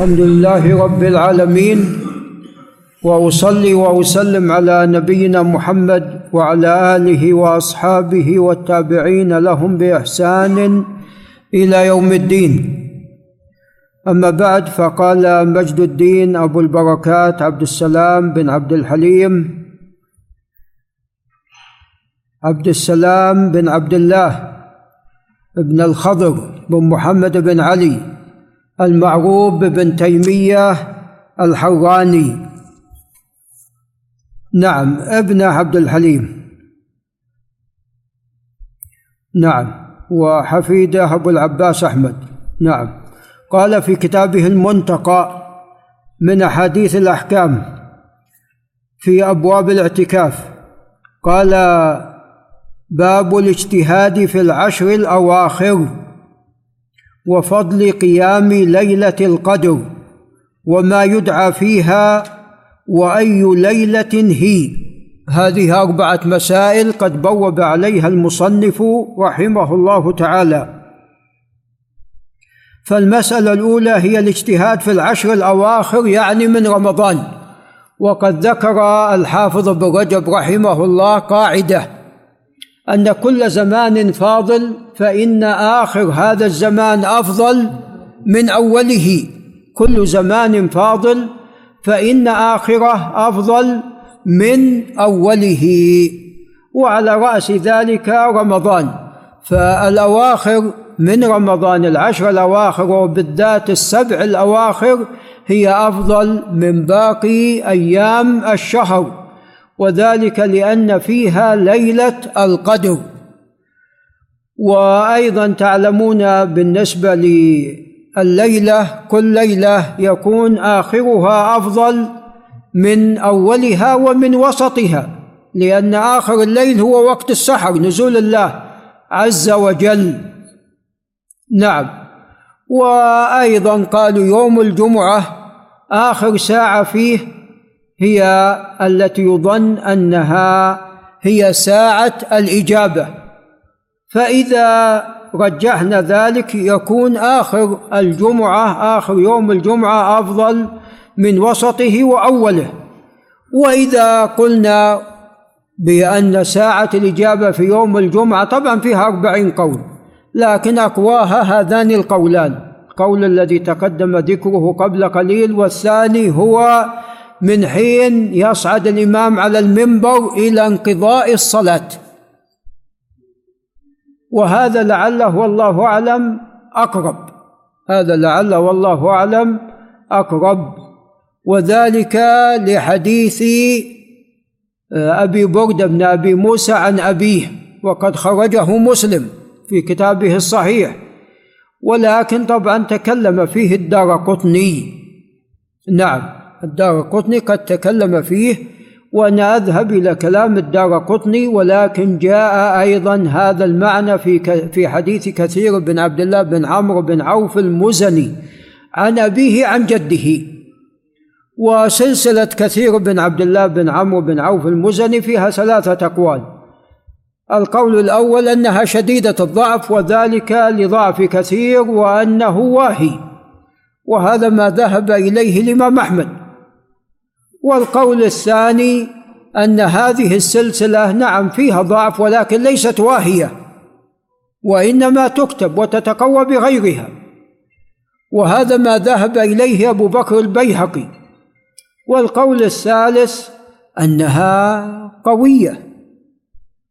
الحمد لله رب العالمين وأصلي وأسلم على نبينا محمد وعلى آله وأصحابه والتابعين لهم بإحسان إلى يوم الدين. أما بعد فقال مجد الدين أبو البركات عبد السلام بن عبد الحليم عبد السلام بن عبد الله بن الخضر بن محمد بن علي المعروف بن تيمية الحراني نعم ابن عبد الحليم. نعم وحفيده أبو العباس أحمد. نعم. قال في كتابه المنتقى من أحاديث الأحكام في أبواب الاعتكاف قال باب الاجتهاد في العشر الأواخر. وفضل قيام ليلة القدر وما يدعى فيها وأي ليلة هي. هذه أربعة مسائل قد بوب عليها المصنف رحمه الله تعالى. فالمسألة الأولى هي الاجتهاد في العشر الأواخر يعني من رمضان. وقد ذكر الحافظ ابن رجب رحمه الله قاعدة. أن كل زمان فاضل فإن آخر هذا الزمان أفضل من أوله. كل زمان فاضل فإن آخرة أفضل من أوله. وعلى رأس ذلك رمضان. فالأواخر من رمضان العشر الأواخر وبالذات السبع الأواخر هي أفضل من باقي أيام الشهر. وذلك لأن فيها ليلة القدر. وأيضا تعلمون بالنسبة لليلة كل ليلة يكون آخرها أفضل من أولها ومن وسطها لأن آخر الليل هو وقت السحر نزول الله عز وجل. نعم. وأيضا قالوا يوم الجمعة آخر ساعة فيه هي التي يظن أنها هي ساعة الإجابة. فإذا رجحنا ذلك يكون آخر الجمعة آخر يوم الجمعة أفضل من وسطه وأوله. وإذا قلنا بأن ساعة الإجابة في يوم الجمعة طبعا فيها أربعين قول لكن أقواها هذان القولان. القول الذي تقدم ذكره قبل قليل والثاني هو من حين يصعد الإمام على المنبر إلى انقضاء الصلاة. وهذا لعله والله أعلم أقرب. هذا لعله والله أعلم أقرب. وذلك لحديث آه، أبي بردة بن أبي موسى عن أبيه وقد خرجه مسلم في كتابه الصحيح. ولكن طبعا تكلم فيه الدار قطني. نعم. الدار قطني قد تكلم فيه وأنا أذهب إلى كلام الدار قطني ولكن جاء أيضا هذا المعنى في في حديث كثير بن عبد الله بن عمرو بن عوف المزني عن أبيه عن جده. وسلسلة كثير بن عبد الله بن عمرو بن عوف المزني فيها ثلاثة أقوال. القول الأول أنها شديدة الضعف وذلك لضعف كثير وأنه واهي. وهذا ما ذهب إليه الإمام أحمد. والقول الثاني أن هذه السلسلة نعم فيها ضعف ولكن ليست واهية وإنما تكتب وتتقوى بغيرها. وهذا ما ذهب إليه أبو بكر البيهقي. والقول الثالث أنها قوية.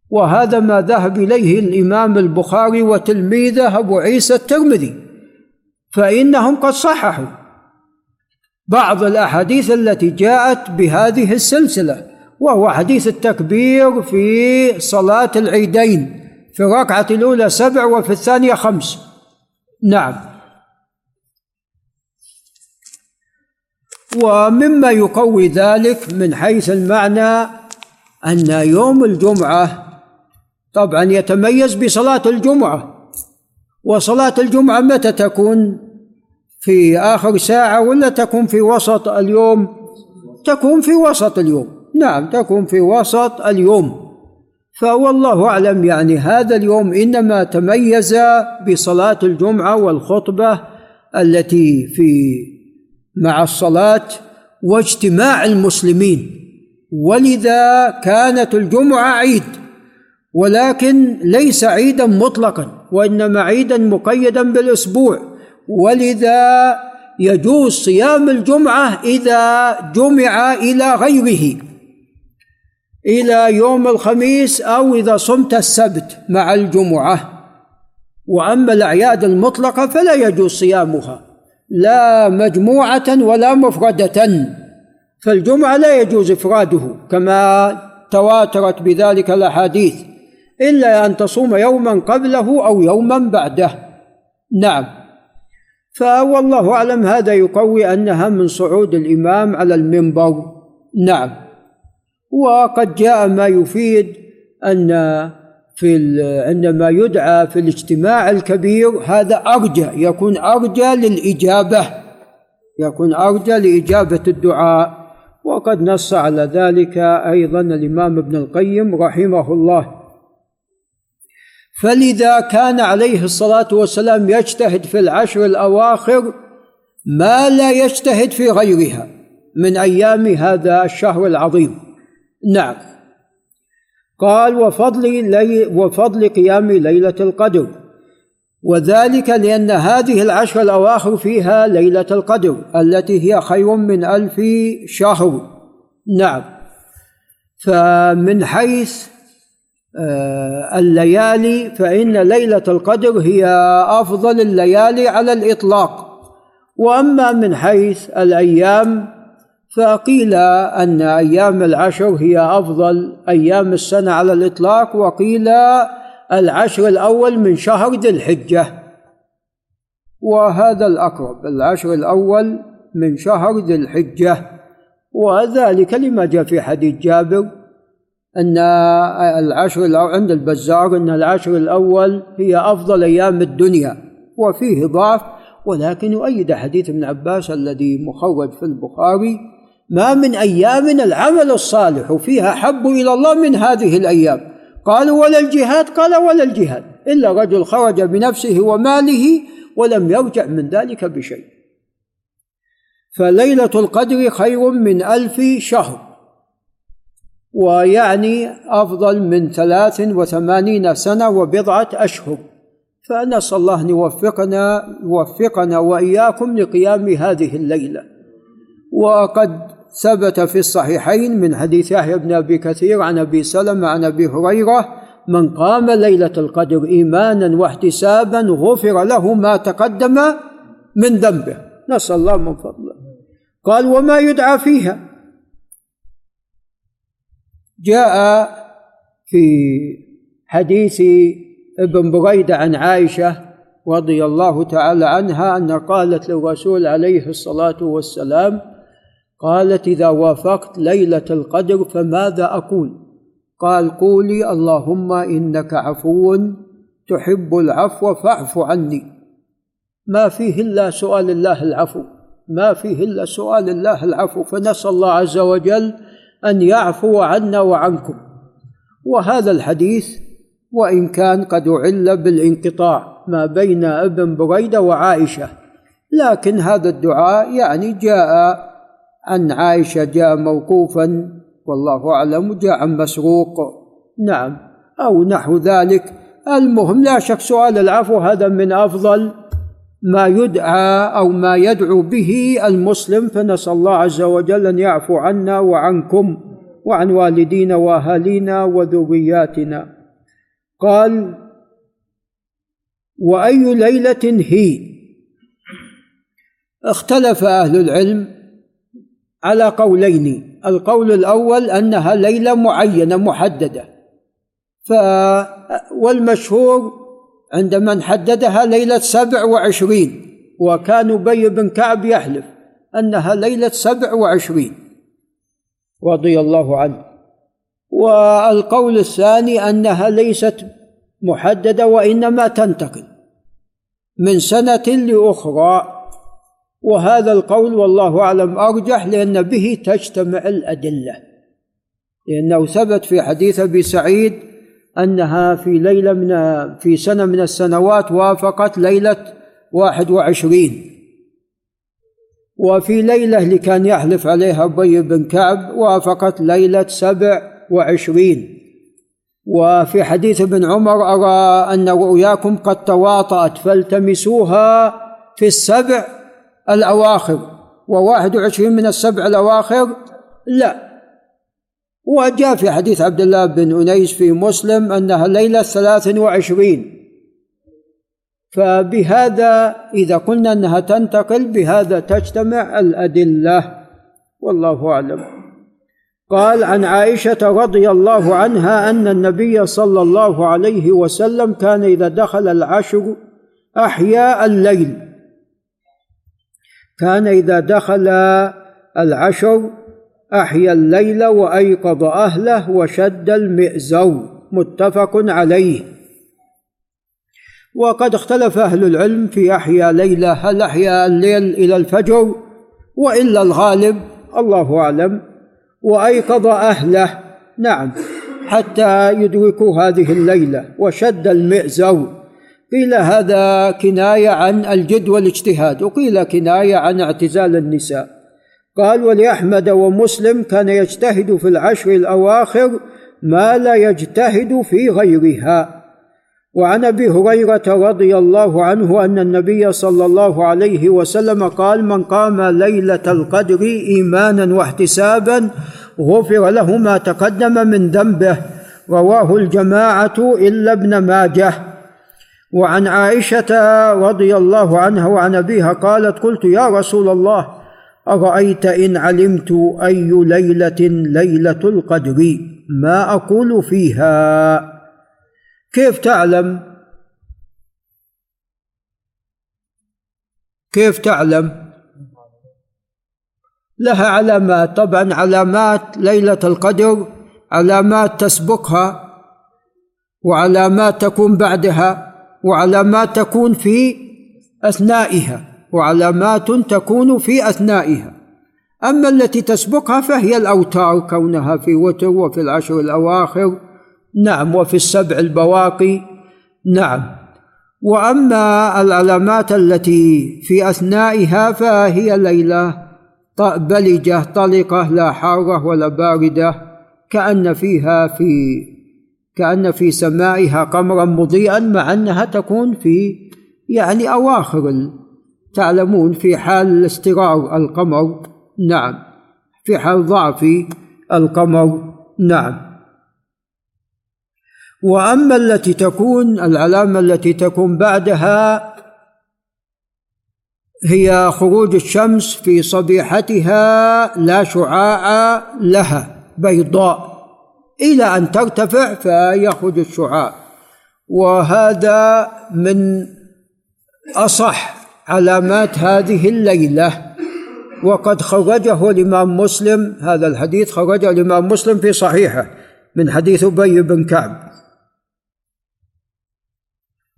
وهذا ما ذهب إليه الإمام البخاري وتلميذه أبو عيسى الترمذي فإنهم قد صححوا. بعض الأحاديث التي جاءت بهذه السلسلة وهو حديث التكبير في صلاة العيدين في الركعة الأولى سبع وفي الثانية خمس. نعم. ومما يقوي ذلك من حيث المعنى أن يوم الجمعة طبعا يتميز بصلاة الجمعة وصلاة الجمعة متى تكون؟ في آخر ساعة ولا تكون في وسط اليوم؟ تكون في وسط اليوم. نعم تكون في وسط اليوم. فوالله أعلم يعني هذا اليوم إنما تميز بصلاة الجمعة والخطبة التي في مع الصلاة واجتماع المسلمين. ولذا كانت الجمعة عيد ولكن ليس عيدا مطلقا وإنما عيدا مقيدا بالأسبوع. ولذا يجوز صيام الجمعة إذا جمع إلى غيره إلى يوم الخميس أو إذا صمت السبت مع الجمعة. وأما الأعياد المطلقة فلا يجوز صيامها لا مجموعة ولا مفردة. فالجمعة لا يجوز إفراده كما تواترت بذلك الأحاديث إلا أن تصوم يوما قبله أو يوما بعده. نعم. فوالله أعلم هذا يقوي أنها من صعود الإمام على المنبر. نعم. وقد جاء ما يفيد أن في عندما يدعى في الاجتماع الكبير هذا أرجى يكون أرجى للإجابة يكون أرجى لإجابة الدعاء. وقد نص على ذلك أيضا الإمام ابن القيم رحمه الله. فلذا كان عليه الصلاة والسلام يجتهد في العشر الأواخر ما لا يجتهد في غيرها من أيام هذا الشهر العظيم. نعم. قال وفضل لي وفضل قيام ليلة القدر. وذلك لأن هذه العشر الأواخر فيها ليلة القدر التي هي خير من ألف شهر. نعم. فمن حيث الليالي فإن ليلة القدر هي أفضل الليالي على الإطلاق. وأما من حيث الأيام فقيل أن أيام العشر هي أفضل أيام السنة على الإطلاق وقيل العشر الأول من شهر ذي الحجة. وهذا الأقرب العشر الأول من شهر ذي الحجة. وذلك لما جاء في حديث جابر أن العشر الأول عند البزار أن العشر الأول هي أفضل أيام الدنيا وفيه ضعف ولكن يؤيد حديث ابن عباس الذي مخرج في البخاري ما من أيام العمل الصالح فيها حب إلى الله من هذه الأيام. قالوا ولا الجهاد؟ قال ولا الجهاد إلا رجل خرج بنفسه وماله ولم يرجع من ذلك بشيء. فليلة القدر خير من ألف شهر. ويعني أفضل من ثلاث وثمانين سنة وبضعة أشهر. فنسأل الله أن يوفقنا يوفقنا وإياكم لقيام هذه الليلة. وقد ثبت في الصحيحين من حديث يحيى بن أبي كثير عن أبي سلمة عن أبي هريرة من قام ليلة القدر إيمانا واحتسابا غفر له ما تقدم من ذنبه. نسأل الله من فضله. قال وما يدعى فيها؟ جاء في حديث ابن بريدة عن عائشة رضي الله تعالى عنها ان قالت للرسول عليه الصلاة والسلام قالت إذا وافقت ليلة القدر فماذا أقول؟ قال قولي اللهم إنك عفو تحب العفو فاعف عني. ما فيه إلا سؤال الله العفو ما فيه إلا سؤال الله العفو فنسأل الله عز وجل أن يعفو عنا وعنكم. وهذا الحديث وإن كان قد اعل بالانقطاع ما بين ابن بريدة وعائشة. لكن هذا الدعاء يعني جاء عن عائشة جاء موقوفا والله أعلم جاء عن مسروق. نعم. أو نحو ذلك. المهم لا شك سؤال العفو هذا من أفضل ما يدعى أو ما يدعو به المسلم فنسأل الله عز وجل أن يعفو عنا وعنكم وعن والدينا وأهالينا وذرياتنا. قال وأي ليلة هي؟ اختلف أهل العلم على قولين. القول الأول أنها ليلة معينة محددة. ف والمشهور عند من حددها ليلة سبع وعشرين وكان أبي بن كعب يحلف أنها ليلة سبع وعشرين. رضي الله عنه. والقول الثاني أنها ليست محددة وإنما تنتقل من سنة لأخرى. وهذا القول والله أعلم أرجح لأن به تجتمع الأدلة. لأنه ثبت في حديث أبي سعيد أنها في ليلة من في سنة من السنوات وافقت ليلة واحد وعشرين. وفي ليلة اللي كان يحلف عليها أبي بن كعب وافقت ليلة سبع وعشرين. وفي حديث ابن عمر أرى أن رؤياكم قد تواطأت فالتمسوها في السبع الأواخر. وواحد وعشرين من السبع الأواخر لا. وجاء في حديث عبد الله بن أنيس في مسلم أنها ليلة ثلاث وعشرين. فبهذا إذا قلنا أنها تنتقل بهذا تجتمع الأدلة. والله أعلم. قال عن عائشة رضي الله عنها أن النبي صلى الله عليه وسلم كان إذا دخل العشر أحيا الليل. كان إذا دخل العشر أحيا الليل وأيقظ أهله وشد المئزر متفق عليه. وقد اختلف أهل العلم في أحيا ليلة هل أحيا الليل إلى الفجر؟ وإلا الغالب الله أعلم وأيقظ أهله نعم حتى يدركوا هذه الليلة وشد المئزر قيل هذا كناية عن الجد والاجتهاد وقيل كناية عن اعتزال النساء. قال ولأحمد ومسلم كان يجتهد في العشر الأواخر ما لا يجتهد في غيرها. وعن أبي هريرة رضي الله عنه أن النبي صلى الله عليه وسلم قال من قام ليلة القدر إيمانا واحتسابا غفر له ما تقدم من ذنبه رواه الجماعة إلا ابن ماجه. وعن عائشة رضي الله عنها وعن أبيها قالت قلت يا رسول الله أرأيت إن علمت أي ليلة ليلة القدر ما أقول فيها؟ كيف تعلم؟ كيف تعلم؟ لها علامات. طبعا علامات ليلة القدر علامات تسبقها وعلامات تكون بعدها وعلامات تكون في أثنائها. وعلامات تكون في أثنائها. أما التي تسبقها فهي الأوتار كونها في وتر وفي العشر الأواخر. نعم وفي السبع البواقي. نعم. وأما العلامات التي في أثنائها فهي ليلة بلجة طلقة لا حارة ولا باردة كأن فيها في كأن في سمائها قمرا مضيئا مع أنها تكون في يعني أواخر تعلمون في حال استرار القمر؟ نعم. في حال ضعف القمر؟ نعم. وأما التي تكون العلامة التي تكون بعدها هي خروج الشمس في صبيحتها لا شعاع لها بيضاء. إلى أن ترتفع فيخرج الشعاع. وهذا من أصح علامات هذه الليلة. وقد خرجه الإمام مسلم هذا الحديث خرجه الإمام مسلم في صحيحه من حديث أبي بن كعب.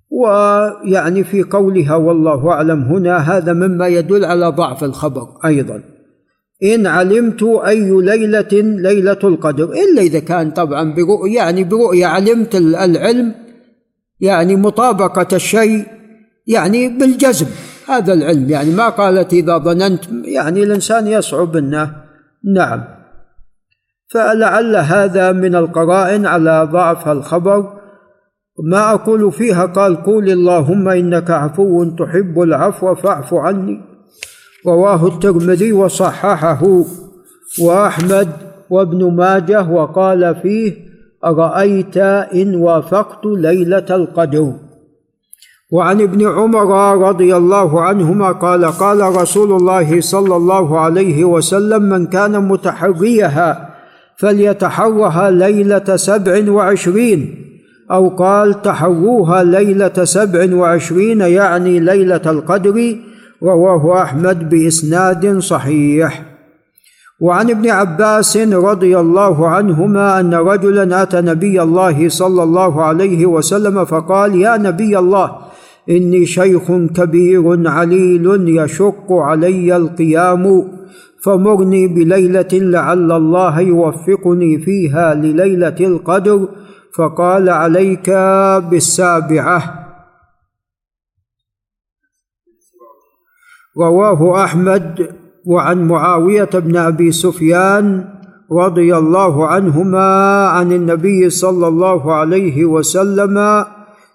ويعني في قولها والله أعلم هنا هذا مما يدل على ضعف الخبر أيضا. إن علمت أي ليلة ليلة القدر. إلا إذا كان طبعا برؤية يعني برؤيه علمت العلم يعني مطابقة الشيء يعني بالجزم. هذا العلم يعني ما قالت إذا ظننت يعني الإنسان يصعب إنه نعم. فلعل هذا من القرائن على ضعف الخبر. ما أقول فيها قال قول اللهم إنك عفو تحب العفو فاعف عني. رواه الترمذي وصححه وأحمد وابن ماجه وقال فيه أرأيت إن وافقت ليلة القدر؟ وعن ابن عمر رضي الله عنهما قال قال رسول الله صلى الله عليه وسلم من كان متحريها فليتحرها ليلة سبع وعشرين أو قال تحروها ليلة سبع وعشرين يعني ليلة القدر رواه أحمد بإسناد صحيح. وعن ابن عباس رضي الله عنهما أن رجلا أتى نبي الله صلى الله عليه وسلم فقال يا نبي الله إني شيخ كبير عليل يشق علي القيام فمرني بليلة لعل الله يوفقني فيها لليلة القدر فقال عليك بالسابعة. رواه أحمد وعن معاوية بن أبي سفيان رضي الله عنهما عن النبي صلى الله عليه وسلم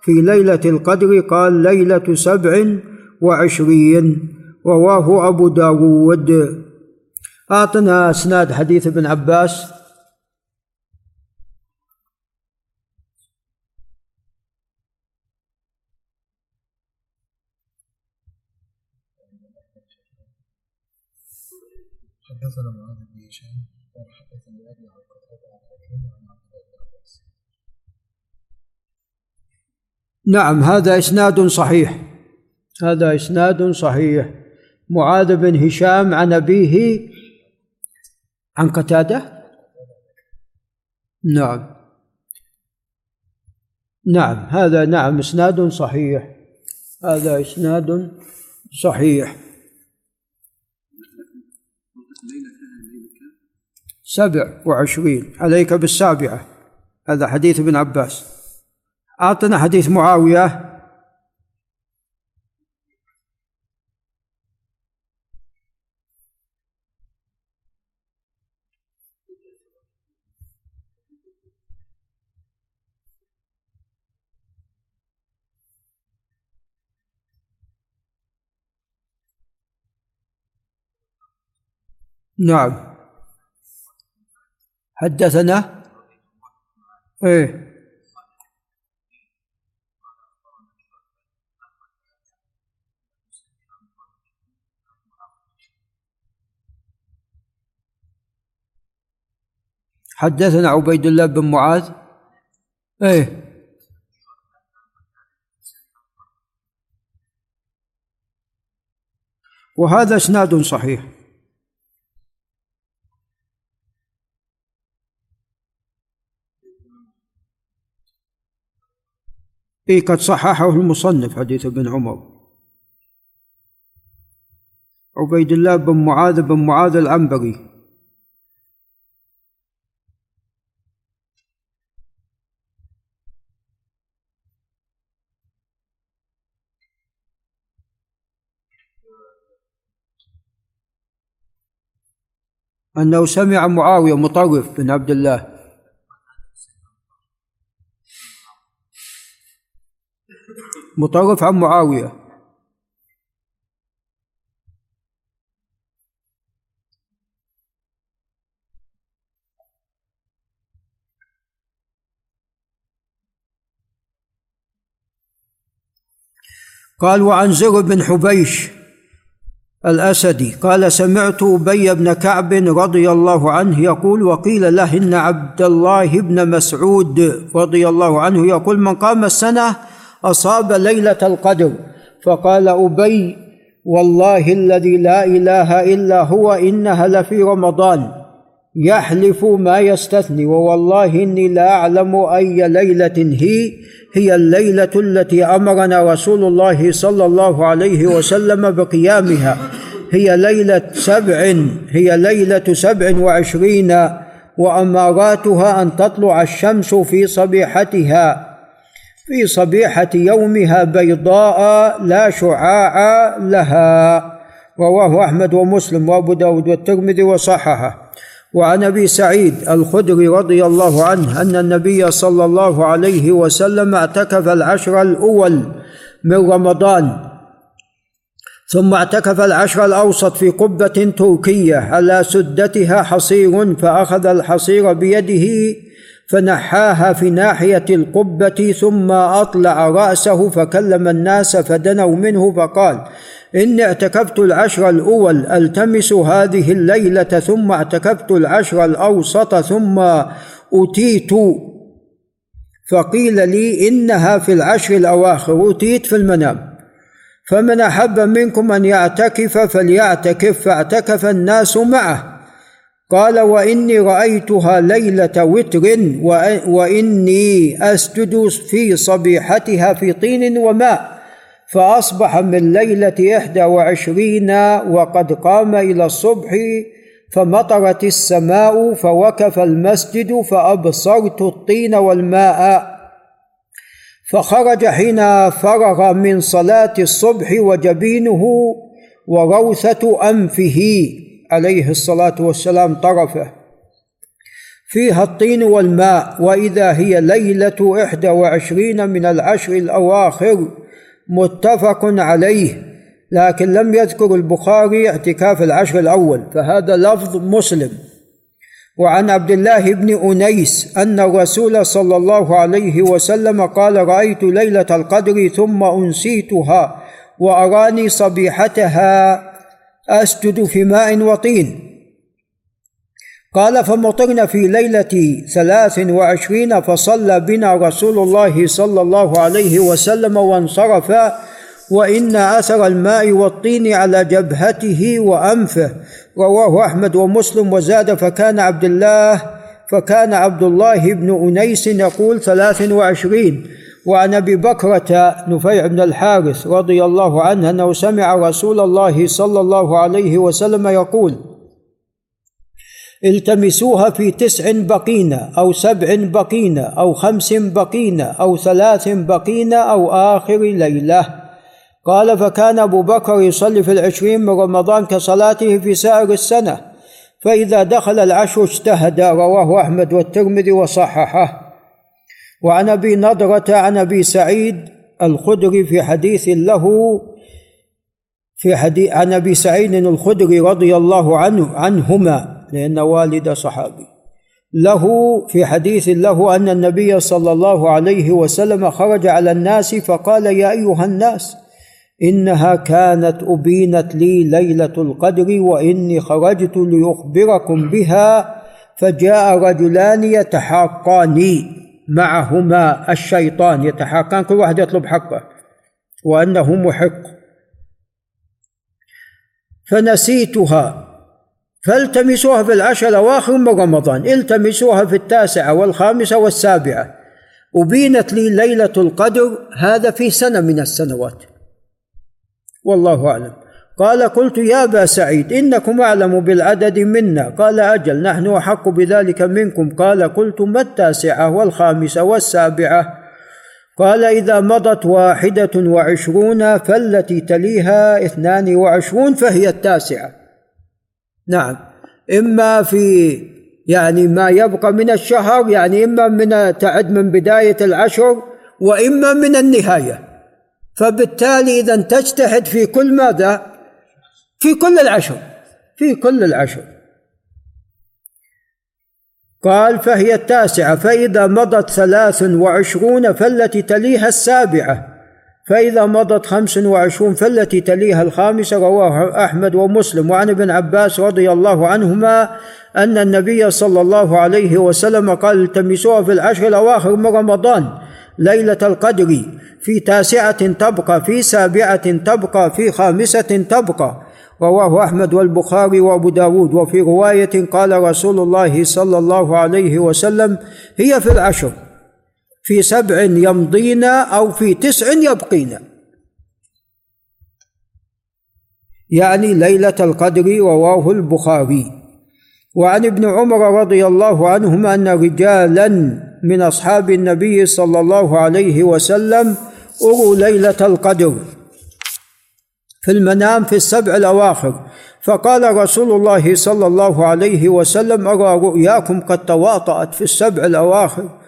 في ليلة القدر قال ليلة سبع وعشرين رواه أبو داود. أعطنا إسناد حديث ابن عباس. حدثنا معاذ بن هشام قال حدثنا أبي عن قتادة عن حكيم عن عبد الله بن عباس. نعم هذا إسناد صحيح. هذا إسناد صحيح. معاذ بن هشام عن أبيه عن قتادة؟ نعم. نعم هذا نعم إسناد صحيح. هذا إسناد صحيح. سبع وعشرين عليك بالسابعة. هذا حديث ابن عباس. أعطنا حديث معاوية. نعم. حدثنا؟ إيه. حدثنا عبيد الله بن معاذ. إيه. وهذا إسناد صحيح. إيه قد صححه المصنف حديث ابن عمر. عبيد الله بن معاذ بن معاذ العنبري. أنه سمع معاوية مطرف بن عبد الله. مطرف عن معاوية. قال وعن زر بن حبيش. الأسدي. قال سمعت أبي بن كعب رضي الله عنه يقول وقيل له إن عبد الله بن مسعود رضي الله عنه يقول من قام السنة أصاب ليلة القدر. فقال أبي والله الذي لا إله إلا هو إنها لفي رمضان. يحلف ما يستثني ووالله إني لا أعلم أي ليلة هي هي الليلة التي أمرنا رسول الله صلى الله عليه وسلم بقيامها. هي ليلة سبع هي ليلة سبع وعشرين وأماراتها أن تطلع الشمس في صبيحتها في صبيحة يومها بيضاء لا شعاع لها. رواه أحمد ومسلم وأبو داود والترمذي وصححه. وعن أبي سعيد الخدري رضي الله عنه أن النبي صلى الله عليه وسلم اعتكف العشر الأول من رمضان ثم اعتكف العشر الأوسط في قبة تركية على سدتها حصير فأخذ الحصير بيده فنحاها في ناحية القبة ثم أطلع رأسه فكلم الناس فدنوا منه فقال إني اعتكفت العشر الأول ألتمس هذه الليلة ثم اعتكفت العشر الأوسط ثم اتيت فقيل لي إنها في العشر الأواخر اتيت في المنام. فمن أحب منكم أن يعتكف فليعتكف فاعتكف الناس معه. قال وإني رأيتها ليلة وتر وإني أسجد في صبيحتها في طين وماء. فأصبح من ليلة إحدى وعشرين وقد قام إلى الصبح فمطرت السماء فوقف المسجد فأبصرت الطين والماء فخرج حين فرغ من صلاة الصبح وجبينه وروثة أنفه عليه الصلاة والسلام طرفه فيها الطين والماء وإذا هي ليلة إحدى وعشرين من العشر الأواخر متفق عليه لكن لم يذكر البخاري اعتكاف العشر الأول فهذا لفظ مسلم. وعن عبد الله بن أنيس أن الرسول صلى الله عليه وسلم قال رأيت ليلة القدر ثم أنسيتها وأراني صبيحتها أسجد في ماء وطين. قال فمطرنا في ليلة ثلاث وعشرين فصلى بنا رسول الله صلى الله عليه وسلم وانصرف وإن أثر الماء والطين على جبهته وأنفه. رواه أحمد ومسلم وزاد. فكان عبد الله فكان عبد الله بن أنيس يقول ثلاث وعشرين. وعن أبي بكرة نفيع بن الحارث رضي الله عنه أنه سمع رسول الله صلى الله عليه وسلم يقول التمسوها في تسع بقين أو سبع بقين أو خمس بقين أو ثلاث بقين أو آخر ليلة. قال فكان أبو بكر يصلي في العشرين من رمضان كصلاته في سائر السنة فإذا دخل العشر اجتهد رواه أحمد والترمذي وصححه. وعن أبي نضرة عن أبي سعيد الخدري في حديث له في حديث عن أبي سعيد الخدري رضي الله عنه عنهما لأن والد صحابي. له في حديث له أن النبي صلى الله عليه وسلم خرج على الناس فقال يا أيها الناس إنها كانت أبينت لي ليلة القدر وإني خرجت لاخبركم بها فجاء رجلان يتحاقان معهما الشيطان. يتحاقان كل واحد يطلب حقه وأنه محق. فنسيتها. فالتمسوها في العشر الأواخر من رمضان التمسوها في التاسعة والخامسة والسابعة. أبينت لي ليلة القدر هذا في سنة من السنوات. والله أعلم. قال قلت يا أبا سعيد إنكم أعلم بالعدد منا. قال أجل نحن أحق بذلك منكم. قال قلت ما التاسعة والخامسة والسابعة؟ قال إذا مضت واحدة وعشرون فالتي تليها اثنان وعشرون فهي التاسعة. نعم. إما في يعني ما يبقى من الشهر يعني إما من تعد من بداية العشر وإما من النهاية. فبالتالي إذا تجتهد في كل ماذا؟ في كل العشر. في كل العشر. قال فهي التاسعة فإذا مضت ثلاث وعشرون فالتي تليها السابعة. فإذا مضت خمس وعشرون فالتي تليها الخامسة رواه أحمد ومسلم وعن ابن عباس رضي الله عنهما أن النبي صلى الله عليه وسلم قال التمسوها في العشر الأواخر من رمضان ليلة القدر في تاسعة تبقى في سابعة تبقى في خامسة تبقى. رواه أحمد والبخاري وأبو داود. وفي رواية قال رسول الله صلى الله عليه وسلم هي في العشر. في سبع يمضين أو في تسع يبقين. يعني ليلة القدر رواه البخاري. وعن ابن عمر رضي الله عنهما أن رجالا من أصحاب النبي صلى الله عليه وسلم أروا ليلة القدر في المنام في السبع الأواخر. فقال رسول الله صلى الله عليه وسلم أرى رؤياكم قد تواطأت في السبع الأواخر.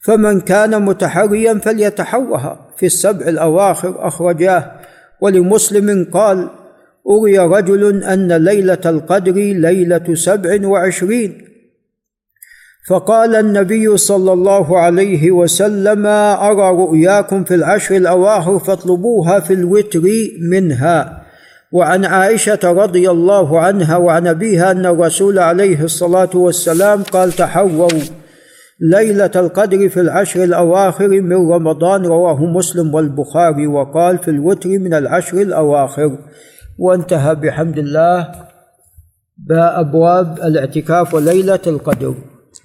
فمن كان متحريا فليتحرها في السبع الأواخر أخرجاه. ولمسلم قال أري رجل أن ليلة القدر ليلة سبع وعشرين. فقال النبي صلى الله عليه وسلم أرى رؤياكم في العشر الأواخر فاطلبوها في الوتر منها. وعن عائشة رضي الله عنها وعن أبيها أن الرسول عليه الصلاة والسلام قال تحروا. ليلة القدر في العشر الأواخر من رمضان رواه مسلم والبخاري وقال في الوتر من العشر الأواخر. وانتهى بحمد الله بابواب الاعتكاف وليلة القدر.